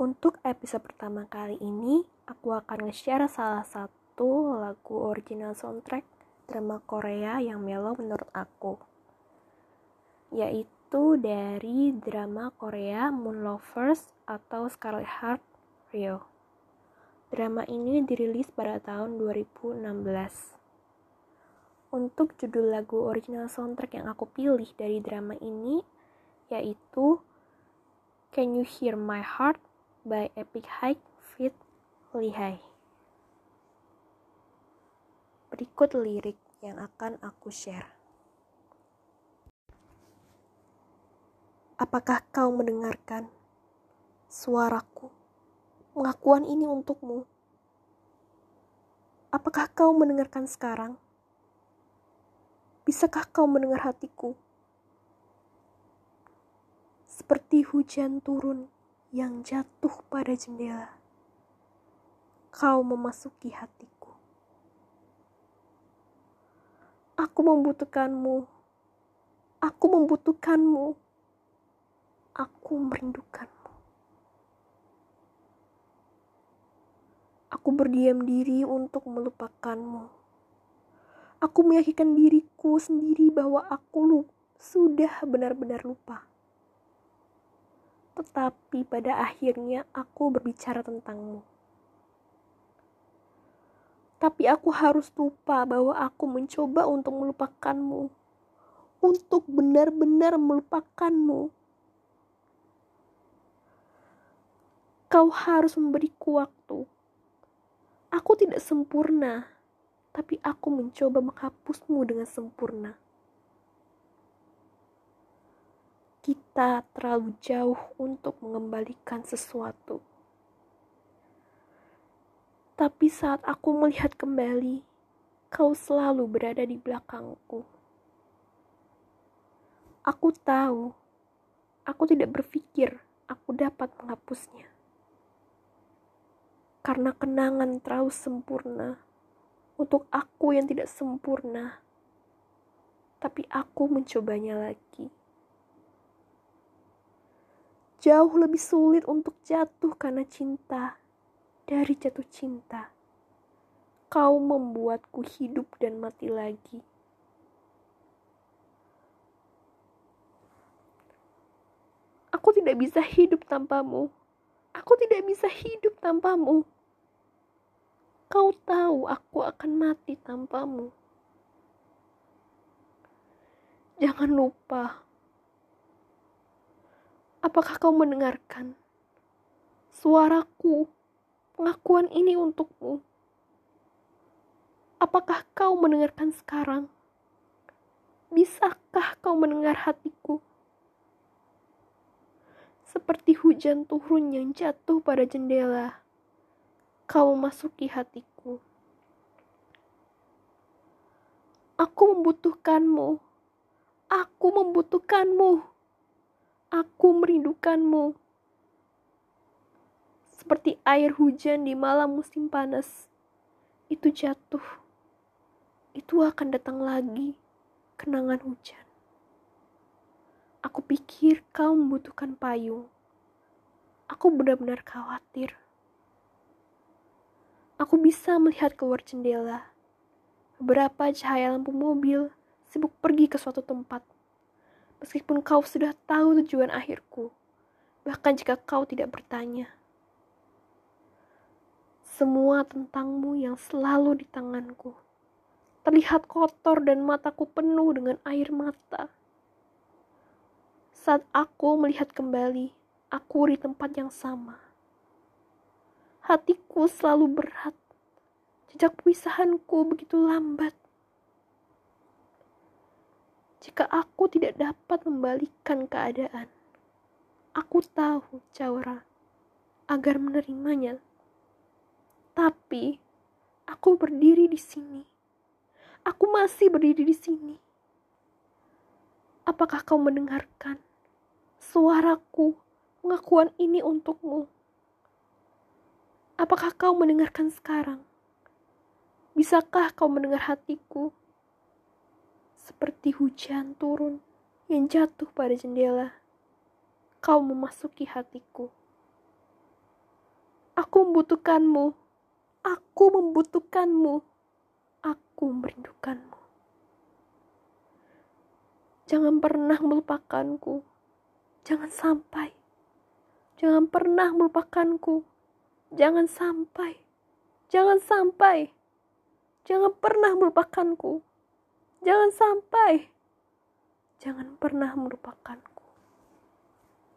Untuk episode pertama kali ini, aku akan nge-share salah satu lagu original soundtrack drama Korea yang melo menurut aku. Yaitu dari drama Korea Moon Lovers atau Scarlet Heart Rio. Drama ini dirilis pada tahun 2016. Untuk judul lagu original soundtrack yang aku pilih dari drama ini yaitu Can You Hear My Heart by Epic High Fit Lihai. Berikut lirik yang akan aku share. Apakah kau mendengarkan suaraku? Pengakuan ini untukmu. Apakah kau mendengarkan sekarang? Bisakah kau mendengar hatiku? Seperti hujan turun yang jatuh pada jendela. Kau memasuki hatiku. Aku membutuhkanmu. Aku membutuhkanmu. Aku merindukanmu. Aku berdiam diri untuk melupakanmu. Aku meyakinkan diriku sendiri bahwa aku sudah benar-benar lupa tetapi pada akhirnya aku berbicara tentangmu. Tapi aku harus lupa bahwa aku mencoba untuk melupakanmu, untuk benar-benar melupakanmu. Kau harus memberiku waktu. Aku tidak sempurna, tapi aku mencoba menghapusmu dengan sempurna. Kita terlalu jauh untuk mengembalikan sesuatu. Tapi saat aku melihat kembali, kau selalu berada di belakangku. Aku tahu, aku tidak berpikir aku dapat menghapusnya. Karena kenangan terlalu sempurna untuk aku yang tidak sempurna, tapi aku mencobanya lagi jauh lebih sulit untuk jatuh karena cinta dari jatuh cinta. Kau membuatku hidup dan mati lagi. Aku tidak bisa hidup tanpamu. Aku tidak bisa hidup tanpamu. Kau tahu aku akan mati tanpamu. Jangan lupa Apakah kau mendengarkan suaraku, pengakuan ini untukmu? Apakah kau mendengarkan sekarang? Bisakah kau mendengar hatiku? Seperti hujan turun yang jatuh pada jendela, kau memasuki hatiku. Aku membutuhkanmu. Aku membutuhkanmu. Aku merindukanmu. Seperti air hujan di malam musim panas. Itu jatuh. Itu akan datang lagi kenangan hujan. Aku pikir kau membutuhkan payung. Aku benar-benar khawatir. Aku bisa melihat keluar jendela. Beberapa cahaya lampu mobil sibuk pergi ke suatu tempat meskipun kau sudah tahu tujuan akhirku, bahkan jika kau tidak bertanya. Semua tentangmu yang selalu di tanganku terlihat kotor dan mataku penuh dengan air mata. Saat aku melihat kembali, aku di tempat yang sama. Hatiku selalu berat. Jejak perpisahanku begitu lambat. Jika aku tidak dapat membalikan keadaan, aku tahu cara agar menerimanya. Tapi aku berdiri di sini. Aku masih berdiri di sini. Apakah kau mendengarkan suaraku, pengakuan ini untukmu? Apakah kau mendengarkan sekarang? Bisakah kau mendengar hatiku? Seperti hujan turun yang jatuh pada jendela. Kau memasuki hatiku. Aku membutuhkanmu. Aku membutuhkanmu. Aku merindukanmu. Jangan pernah melupakanku. Jangan sampai. Jangan pernah melupakanku. Jangan sampai. Jangan sampai. Jangan pernah melupakanku. Jangan sampai. Jangan pernah melupakanku.